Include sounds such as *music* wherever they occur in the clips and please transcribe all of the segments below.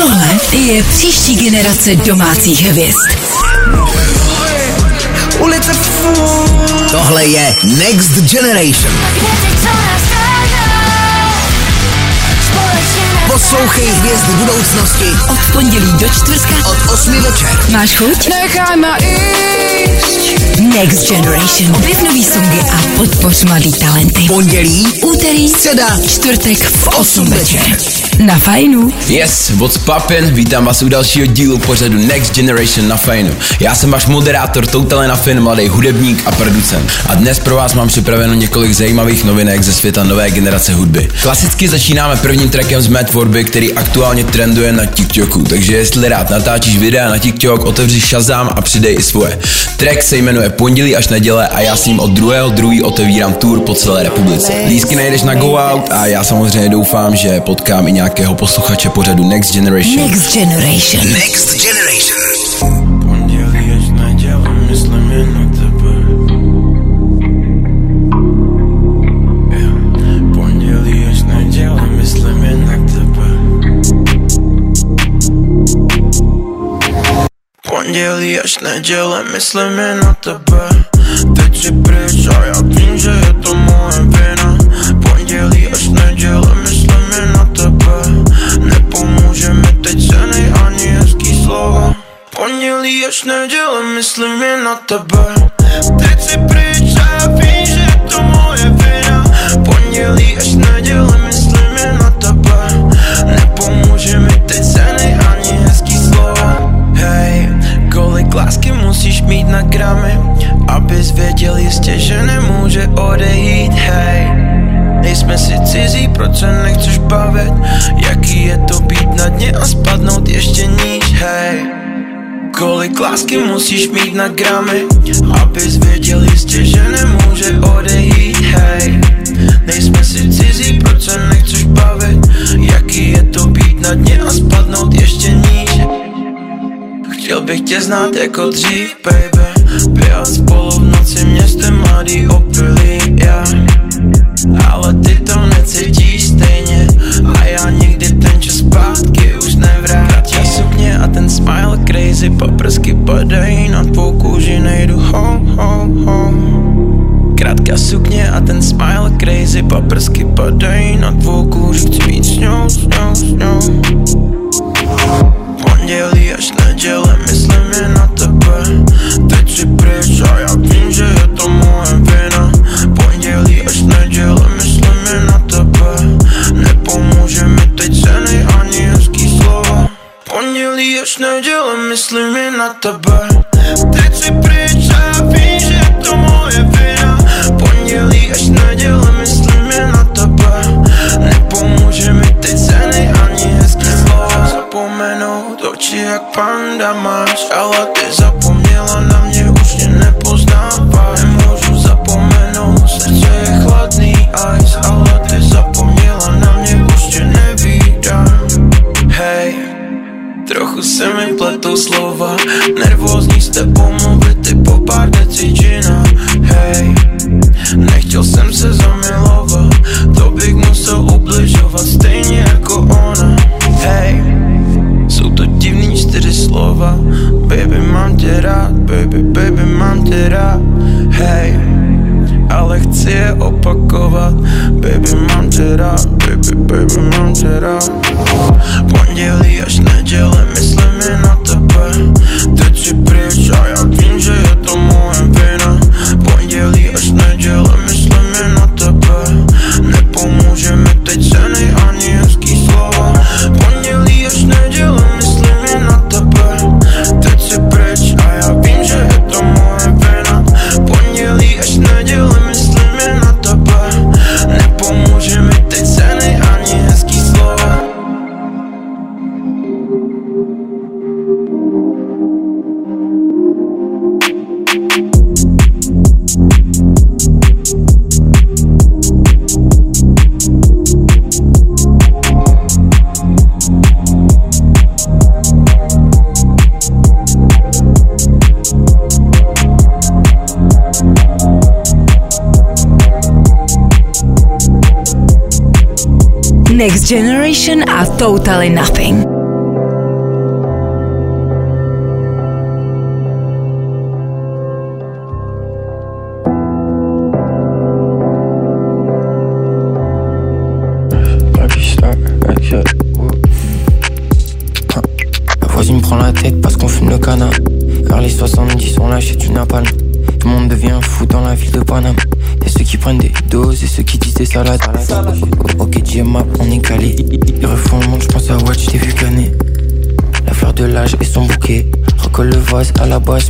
Tohle je příští generace domácích hvězd. Ulice. Tohle je Next Generation. Poslouchej hvězdy budoucnosti Od pondělí do čtvrtka od 8 večer. máš chuť? Nechaj ma ísť. Next Generation. Objev nový songy a podpoř mladý talenty. Pondělí, Úterý, středa, čtvrtek v 8 večer. Na fajnu. Yes, what's poppin? Vítám vás u dalšího dílu pořadu Next Generation na Fajnu. Já jsem váš moderátor Toutale na Fin, mladý hudebník a producent. A dnes pro vás mám připraveno několik zajímavých novinek ze světa nové generace hudby. Klasicky začínáme prvním trackem z Matt Tvorby, který aktuálně trenduje na TikToku, takže jestli rád natáčíš videa na TikTok, otevři Shazam a přidej i svoje. Track se jmenuje Pondělí až neděle a já s ním od 2.2. otevírám tour po celé republice. Lísky najdeš na Go Out a já samozřejmě doufám, že potkám i nějakého posluchače pořadu Next Generation. Next Generation. Next Generation. Pondělí až neděle, myslím jen na tebe. Teď si pryč a já vím, že je to moje vina. Pondělí až neděle, myslím jen na tebe. Nepomůže mi teď ceny ani hezký slova Pondělí až neděle, myslím jen na tebe Lásky musíš mít na gramy. Abys věděl jistě, že nemůže odejít Hej, nejsme si cizí, proč se nechceš bavit? Jaký je to být na dně a spadnout ještě níž Chtěl bych tě znát jako dřív, baby. Běhat spolu v noci městem mladý opilý, yeah. Ten smile crazy Paprsky padají na tvou kůži, nejdu home, home, home Krátká sukně a ten smile crazy Paprsky padají na tvou kůži. Chci být s ňou, s ňou, s ňou. Pondělí až neděle, myslím na tebe. Teď si pryč a vím, že to moje vina. Pondělí až neděle, myslím jen na tebe. Nepomůže mi teď ceny ani hezký slova. Zapomenout oči jak panda máš Ale ty zapomněla na mě, už mě nepoznáváš Trochu se mi pletou slova. Nervózní s tebou mluvit i po pár deci džina Hej, nechtěl jsem se zamilovat. To bych musel ubližovat stejně jako ona. Hej, jsou to divný čtyři slova. Baby mám tě rád, baby, baby mám tě rád. Hej, ale chci je opakovat. Baby mám tě rád, baby, baby mám tě rád. Pondělí až neděle, myslím jen Next Generation are totally nothing. La me prend la tête parce qu'on fume le canard. Car les 70 sont lâchés, tu n'as pas. Tout le monde devient fou dans la ville de Paname. Et ceux qui prennent des doses et ceux qui disent des salades.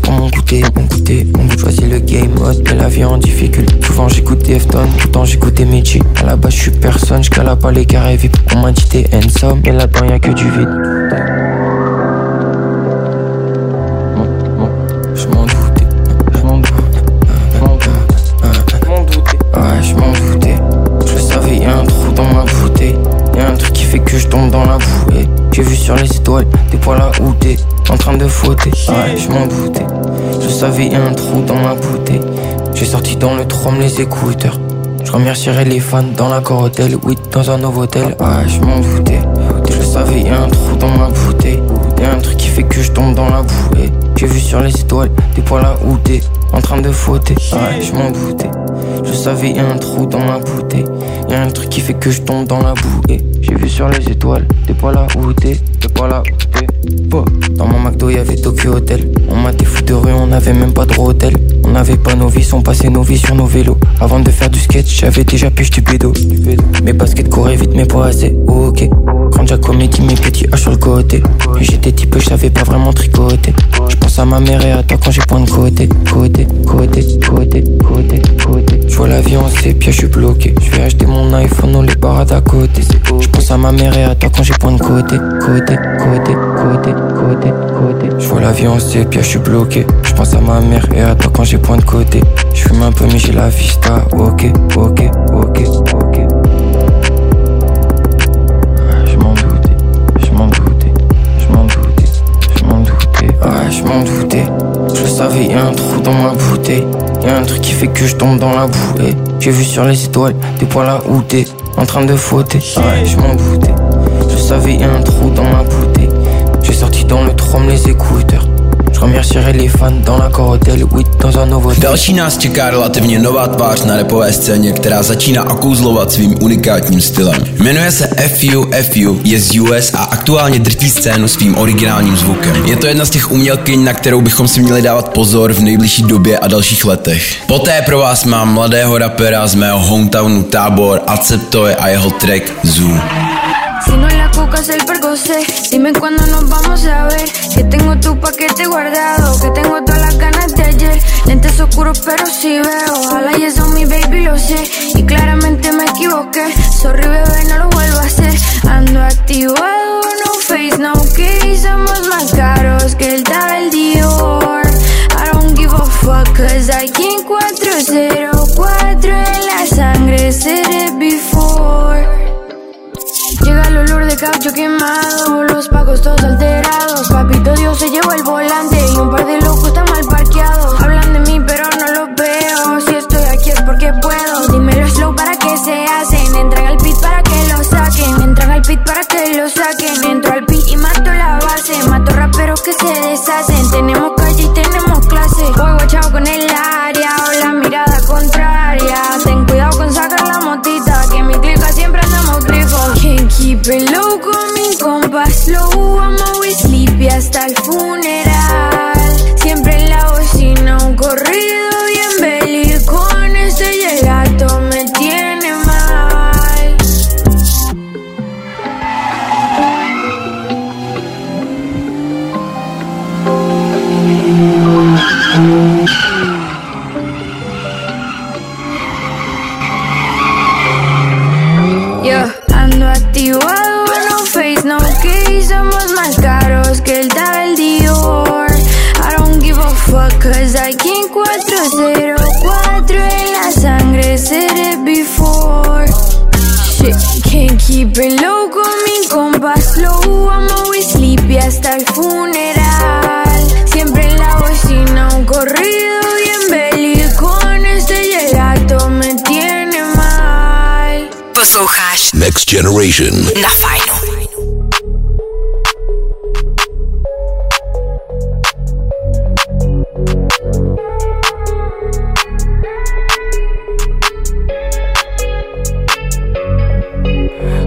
Pour mon goûter. Mon goûter, goût, choisis le game mode. Mais la vie en difficulté. Souvent j'écoute le temps j'écoute Mechi. À la base, je suis personne, j'cala pas les carrés VIP. On m'a dit t'es handsome, mais là-dedans y'a que du vide. J'ai vu sur les étoiles des poils à outer, en train de fauter. Ouais, je m'en doutais. Je savais, y'a un trou dans ma bouteille. J'ai sorti dans le trom les écouteurs. Je remercierai les fans dans l'accord hôtel, oui, dans un nouveau hôtel. Ouais, je m'en doutais. Je savais, y'a un trou dans ma bouteille. Y'a un truc qui fait que je tombe dans la bouée. J'ai vu sur les étoiles des poils à outer, en train de fauter. Ouais, je m'en doutais. Je savais, y'a un trou dans ma bouteille. Y'a un truc qui fait que je tombe dans la bouée. J'ai vu sur les étoiles des poils à outer, des poils à outer. Bah, Dans mon McDo, y'avait Tokyo Hotel. On m'a des fous de rue, on avait même pas de hôtel. On n'avait pas nos vies, on passait nos vies sur nos vélos. Avant de faire du sketch, j'avais déjà pêché du bédo. Mes baskets couraient vite, mais pas assez. Ok. J'ai comédie, mes petits H sur le côté. J'étais type, je savais pas vraiment tricoter. Je pense à ma mère et à toi quand j'ai point de côté. Côté, côté, côté, côté, côté. Je vois l'avion en sépia, je suis bloqué. Je vais acheter mon iPhone, on les barres à côté. Je pense à ma mère et à toi quand j'ai point de côté. Côté, côté, côté, côté, côté. Je vois l'avion en sépia, je suis bloqué. Je pense à ma mère et à toi quand j'ai point de côté. Je fume un peu, mais j'ai la vista. Ok, ok, ok, ok. Je m'en doutais. Je savais, y'a un trou dans ma bouteille, y'a un truc qui fait que je tombe dans la bouée. J'ai vu sur les étoiles des poils à outer, en train de fauter, ouais, je m'en doutais. Je savais, y'a un trou dans ma bouteille. J'ai sorti dans le trom les écouteurs. Remercierai les fans dans hôtel, oui, dans un nouveau. Další nás čeká relativně nová tvář na repové scéně, která začíná akouzlovat svým unikátním stylem. Jmenuje se FU FU, je z US a aktuálně drtí scénu svým originálním zvukem. Je to jedna z těch umělkyň, na kterou bychom si měli dávat pozor v nejbližší době a dalších letech. Poté pro vás mám mladého rapera z mého hometownu Tábor, Aceptoje a jeho track Zoo. Si no la coca es el percocé. Dime cuándo nos vamos a ver. Que tengo tu paquete guardado Que tengo todas las ganas de ayer. Lentes oscuros pero sí veo. Ojalá y eso mi baby lo sé. Y claramente me equivoqué. Sorry bebé no lo vuelvo a hacer. Ando activado, no face, no case Somos más caros que el tal Dior. I don't give a fuck Cause can 404 en la sangre Said el olor de caucho quemado, los pagos todos alterados. Papito Dios se llevó el volante y un par de hasta el funeral. Next Generation. na Fajnu.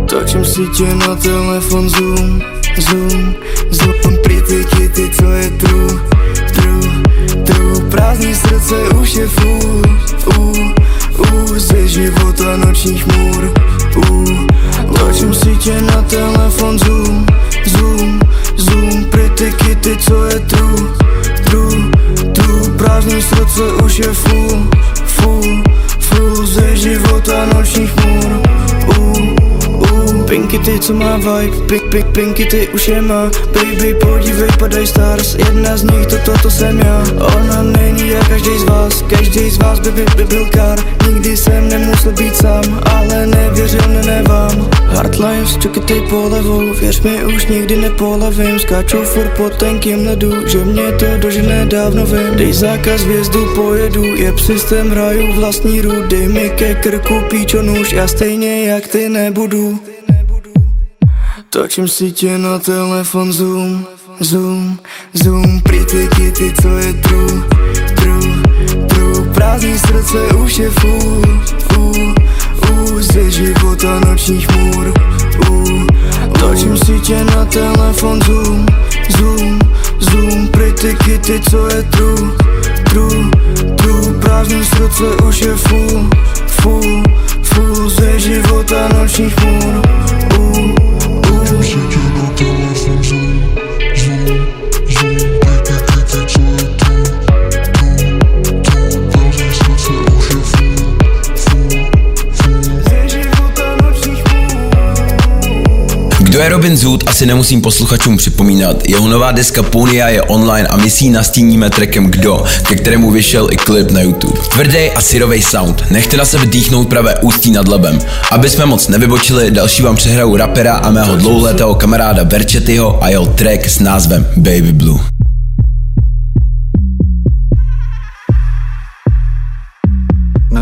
Točím si tě na telefon Zoom zoom, zoom Prý ty ty, co je true, true, true Prázdný srdce už je full, uh, uh Ze života nočních můr, uh Točím si tě na telefon zoom, zoom, zoom. Prý ty ty, co je true, true, true Prázdný srdce už je full, full, full Ze života nočních Pinky ty, co má vibe, pink, pink, pinky ty už je má. Baby, podívej, padaj stars, jedna z nich, to, to, to jsem já. Ona není jak každý z vás, každý z vás by, by, by byl kar Nikdy jsem nemusel být sám, ale nevěřil ne, ne vám Hard lives, ty polevou, věř mi už nikdy nepolevím. Skáču furt po tenkým ledu, že mě to dožene dávno vím. Dej zákaz hvězdu, pojedu, je systém, hraju vlastní rů Dej mi ke krku píčo nůž, já stejně jak ty nebudu Točím si tě na telefon zoom, zoom, zoom. Prý ty ty, co je true, true, true. Prázdný srdce už je full, uh, uh Ze života nočních můr, uh Točím si tě na telefon zoom, zoom, zoom. Prý ty ty, co je true, true, true. Prázdný srdce už je full, full, full Ze života nočních můr, kdo je Robin Zoot, asi nemusím posluchačům připomínat. Jeho nová deska Ponia je online a my si ji nastíníme trackem Kdo, ke kterému vyšel i klip na YouTube. Tvrdý a syrový sound, nechte na sebe dýchnout pravé ústí nad lebem. Aby jsme moc nevybočili, další vám přehraju rapera a mého dlouholetého kamaráda Verchetyho a jeho track s názvem Baby Blue.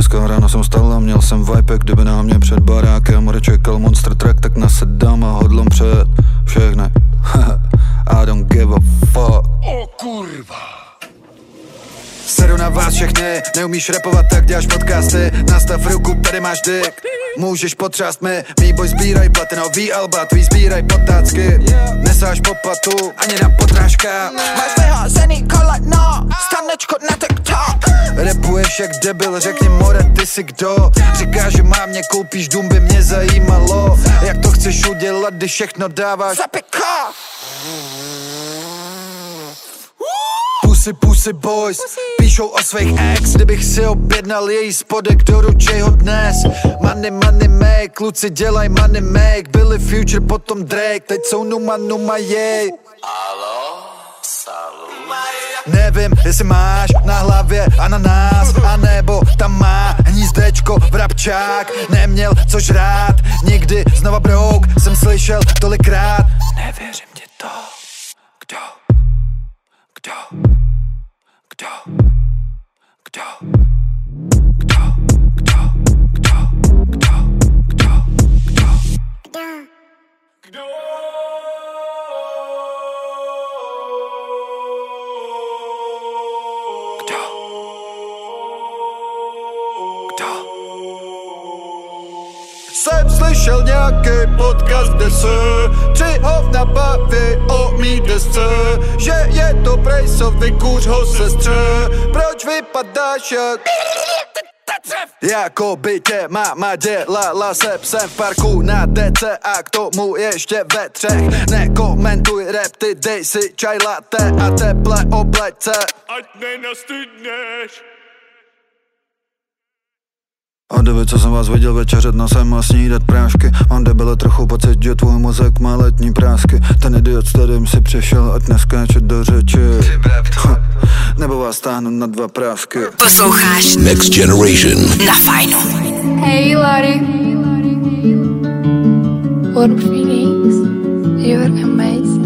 Dneska ráno jsem stal a měl jsem vibe, kdyby na mě před barákem čekal monster track, tak nasedám a hodlom před všechny. *laughs* I don't give a fuck. O kurva Seru na vás všechny, neumíš rapovat, tak děláš podcasty. Nastav ruku, tady máš dick. Můžeš potřást mi, mý boj sbíraj platinový alba Tvý sbíraj potácky, nesáš po platu Ani na potrážka. Máš vyházený koleno, stanečko na TikTok. Repuješ jak debil, řekni more, ty si kdo? Říkáš, že má mě koupíš dům, by mě zajímalo. Jak to chceš udělat, když všechno dáváš? Za Pusy, pusy boys. Píšou o svých ex Kdybych si objednal její spodek Doručej ho dnes. Money, money make Kluci dělaj money make. Byli Future, potom Drake Teď jsou Numa, Numa, jej. Alo, salut Nevím, jestli máš na hlavě ananás A nebo tam má hnízdečko vrabčák Neměl co žrát Nikdy znova brouk Jsem slyšel tolikrát dope. Nějaký podcast, kde se tři hovna baví o mý desce Že je to prejsovi kůř ho sestře. Proč vypadáš jak... Jako by tě máma dělala se psem v parku na DC a k tomu ještě ve třech. Nekomentuj rap, ty dej si čaj latte a teple obleď se Ať nenastydneš a kdyby, co jsem vás viděl večeřet nosem a snídat prášky Mám debele trochu pocit, že tvůj mozek má letní prásky Ten idiot, s kterým si přišel, ať neskáče do řeči Nebo vás stáhnu na dva prásky Posloucháš Next Generation. na fajnu. Hey, Lottie. What feelings? You're amazing.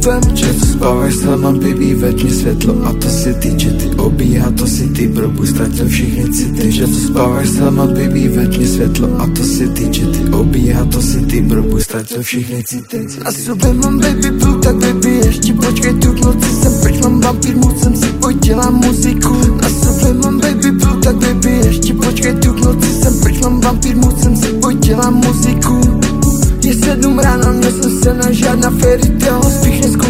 Lipem Často spáváš sama, baby, vedni světlo A to si ty, že ty obíhá, to si ty Brobu ztratil všechny city Často spáváš sama, baby, vedni světlo A to si ty, že ty obíhá, to si ty Brobu ztratil všechny city. Na sobě mám baby blue, tak baby ještě počkej tu noci jsem pryč Mám vampír, musím si pojď, dělám muziku. Na sobě mám baby blue, tak baby ještě počkej tu noci jsem pryč Mám vampír, musím si pojď, dělám muziku. Je sedm ráno, jsem se na žádná fairy tale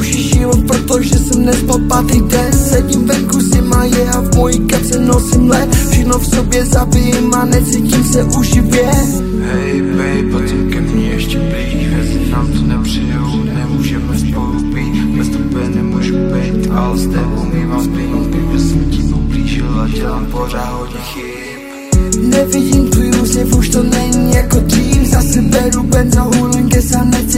Neskoušíš život, protože jsem nespal pátý den. Sedím venku, zima je a v mojí kapse nosím led. Všechno v sobě zabijím a necítím se už živě Hej, babe, pojď ke mně ještě blíž Věci nám to nepřijou, nemůžeme spolu být. Bez tebe nemůžu být, ale s tebou mývám spínu Baby, jsem ti ublížil a dělám pořád hodně chyb. Nevidím tvůj úsměv, už to není jako dřív. Zase beru benzohulin, a necítím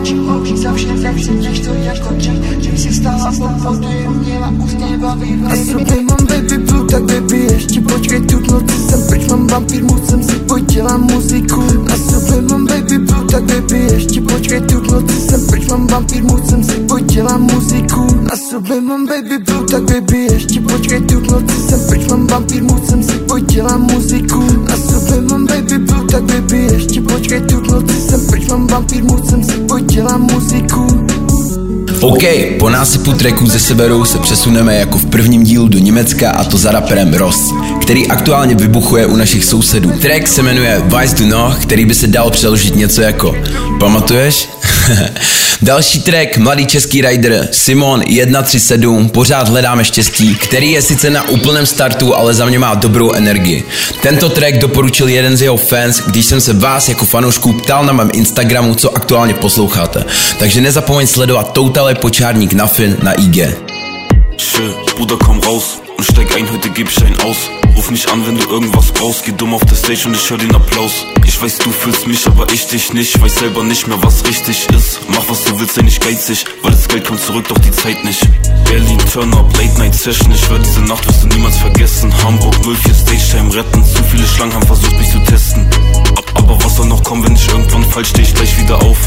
Oči mluví za vše, necítíš to jako dřív Když jsi stála pod pody, měla usměvavý rty A sobě mám baby blue, tak baby ještě počkej tu noci. Jsem pryč Mám vampír, musím si pojď, dělám muziku. A sobě mám baby blue, tak baby ještě počkej tu noci. Jsem pryč Mám vampír, musím si pojď, dělám muziku. Na sobě mám baby blue, tak baby ještě počkej tu noci. Jsem pryč Mám vampír, musím si pojď, dělám muziku. Na sobě mám baby blue, jsem vampír, musím si pojď, dělám muziku. OK, po násypu tracků ze severu se přesuneme jako v prvním dílu do Německa a to za raperem Ross, který aktuálně vybuchuje u našich sousedů. Track se jmenuje Vice du Noch, který by se dal přeložit něco jako Pamatuješ? *laughs* Další track, mladý český rider Simon 137, pořád hledáme štěstí, který je sice na úplném startu, ale za mě má dobrou energii. Tento track doporučil jeden z jeho fans, když jsem se vás jako fanoušků ptal na mém Instagramu, co aktuálně posloucháte. Takže nezapomeň sledovat Total Počárník na Fin na IG. Chill, Bruder, komm raus und steig ein, heute geb ich einen aus. Ruf mich an, wenn du irgendwas brauchst. Geh dumm auf der Stage und ich hör den Applaus. Ich weiß, du fühlst mich, aber ich dich nicht. Weiß selber nicht mehr, was richtig ist. Mach was du willst, sei nicht geizig. Weil das Geld kommt zurück, doch die Zeit nicht. Berlin, Turn up, Late Night Session. Ich schwör, diese Nacht wirst du niemals vergessen. Hamburg 04 Stage Time retten. Zu viele Schlangen haben versucht, mich zu testen. Aber was soll noch kommen, wenn ich irgendwann falsch steh ich gleich wieder auf.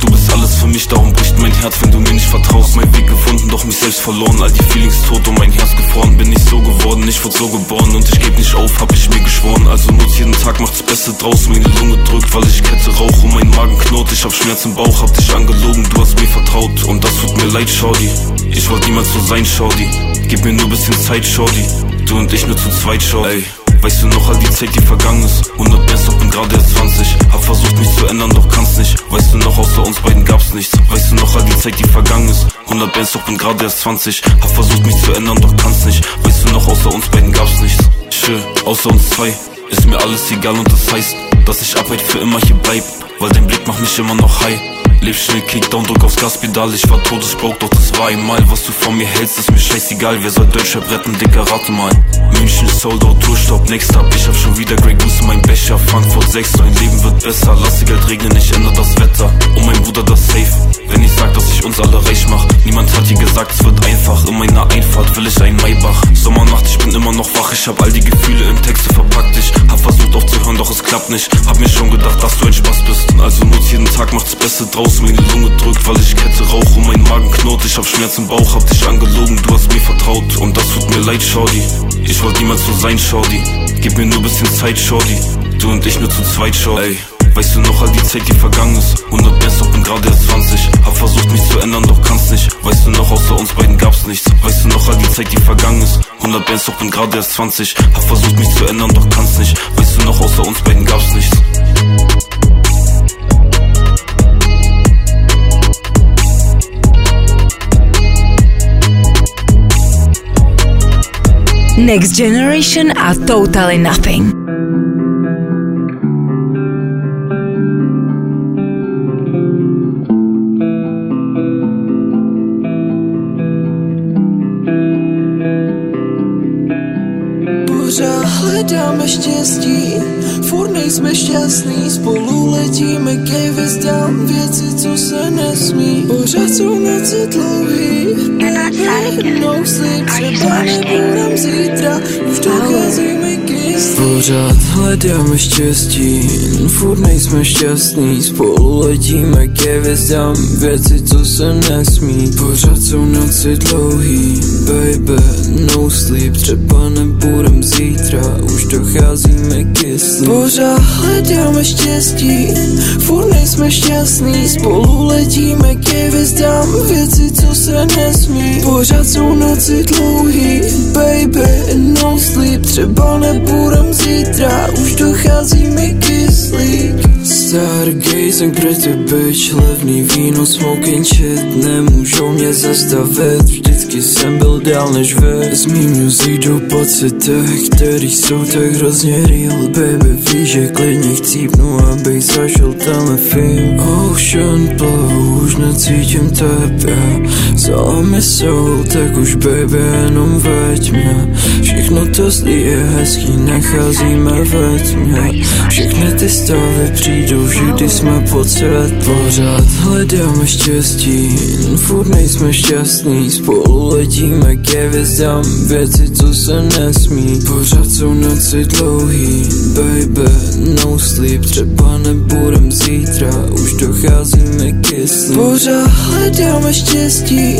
Du bist alles für mich, darum bricht mein Herz, wenn du mir nicht vertraust. Mein Weg gefunden, doch mich selbst verloren. All die Feelings tot und mein Herz gefroren. Bin nicht so geworden, ich wurde so geboren und ich geb nicht auf, hab ich mir geschworen. Also nutz jeden Tag, macht das Beste draus. Mir in die Lunge drückt, weil ich Kette rauch und mein Magen knurrt. Ich hab Schmerz im Bauch, hab dich angelogen, du hast mir vertraut. Und das tut mir leid, Shorty. Ich wollte niemals so sein, Shorty. Gib mir nur bisschen Zeit, Shorty. Du und ich nur zu zweit, Shorty. Weißt du noch all die Zeit, die vergangen ist? 100 Bands, doch bin gerade erst 20 Hab versucht mich zu ändern, doch kann's nicht. Weißt du noch, außer uns beiden gab's nichts. Weißt du noch all die Zeit, die vergangen ist? 100 Bands, doch bin gerade erst 20 Hab versucht mich zu ändern, doch kann's nicht. Weißt du noch, außer uns beiden gab's nichts. Chill, außer uns zwei. Ist mir alles egal und das heißt Dass ich ab heute für immer hier bleib. Weil dein Blick macht mich immer noch high Leb schnell, Kickdown, drück aufs Gaspedal Ich war Todesbroke, doch das war einmal Was du von mir hältst, ist mir scheißegal Wer soll Deutschrap retten, dicker, rate mal München, Sold Out, Tourstopp, next up Ich hab schon wieder Grey Goose in meinem Becher Frankfurt 6, dein Leben wird besser Lasse Geld regnen, ich ändere das Wetter. Und mein Bruder das safe Wenn ich sag, dass ich uns alle reich mach. Niemand hat dir gesagt, es wird einfach In meiner Einfahrt will ich ein Maybach. Sommernacht, ich bin immer noch wach Ich hab all die Gefühle in Texte verpackt Ich hab versucht aufzuhören, doch es klappt nicht. Hab mir schon gedacht, dass du ein Spaß bist. Also nutz jeden Tag, mach das Beste draus In die Lunge drückt, weil ich Kette rauch Und mein Magen knurrt, ich hab Schmerz im Bauch Hab dich angelogen, du hast mir vertraut. Und das tut mir leid, Shorty. Ich wollte niemals so sein, Shorty. Gib mir nur bisschen Zeit, Shorty. Du und ich nur zu zweit, Shorty. Weißt du noch all die Zeit, die vergangen ist? 100 Bands, doch bin gerade erst 20 Hab versucht mich zu ändern, doch kann's nicht. Weißt du noch, außer uns beiden gab's nichts. Weißt du noch all die Zeit, die vergangen ist? 100 Bands, doch bin gerade erst 20 Hab versucht mich zu ändern, doch kann's nicht. Weißt du noch, außer uns beiden gab's nichts Next Generation a Totally Nothing. Hledáme štěstí, furt nejsme šťastní, spolu letíme ke hvězdám, věci věci, co se nesmí Pořád jsou noci dlouhý No mi kys Pořád hledáme štěstí Furt nejsme šťastní. Spolu letíme ke hvězdám Věci, co se nesmí. Pořád jsou noci dlouhý Baby, no sleep. Třeba nebudem zítra Už docházíme kyslí Pořád hledáme štěstí Furt nejsme šťastní. Spolu letíme ke hvězdám Věci, co se nesmí Pořád jsou noci dlouhý. Baby, no sleep. Třeba nebudem zítra. Už dochází mi kyslík Stargazing pretty bitch. Levný víno, smoking shit. Nemůžou mě zastavit. Vždycky jsem byl dál než vy Z mý pocity Který jsou tak hrozně real. Baby víš, že klidně chcípnu Abych zažil tenhle film. Ocean blue, už necítím tebe. Vzala mi soul, tak už baby jenom veď mě. Všechno to zlý je hezký, nacházíme ve tmě. Všechny ty stavy přijdou, když jsme potřet Pořád hledáme štěstí, furt nejsme šťastní. Spolu letíme ke hvězdám, věci, co se nesmí. Pořád jsou noci dlouhý, baby, no sleep. Třeba nebudem zítra, už docházíme kyslí Pořád hledáme štěstí,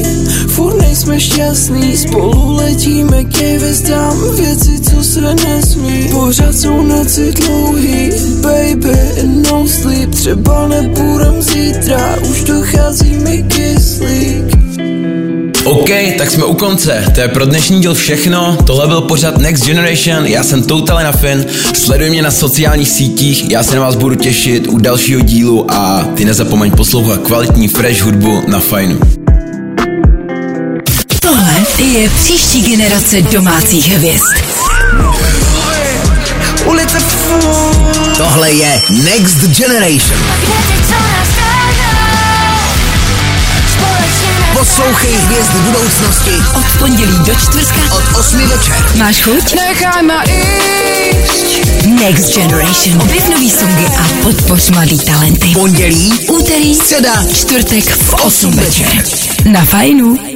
furt nejsme šťastní. Spolu letíme ke hvězdám, věci, co se nesmí. Pořád jsou noci dlouhý, baby, no sleep Třeba nebudem zítra, už dochází mi kyslík OK, tak jsme u konce. To je pro dnešní díl všechno. Tohle byl pořád Next Generation. Já jsem Totally na Fin. Sleduj mě na sociálních sítích. Já se na vás budu těšit u dalšího dílu a ty nezapomeň poslouchat kvalitní fresh hudbu na fajnu. Tohle je příští generace domácích hvězd. Tohle je Next Generation. Poslouchej hvězdy budoucnosti Od pondělí do čtvrtka od 8 večer. máš chuť? Nechajme ísť Next Generation. Objev nový songy a podpoř mladý talenty. Pondělí, Úterý, středa, čtvrtek v 8 večer. Na fajnu.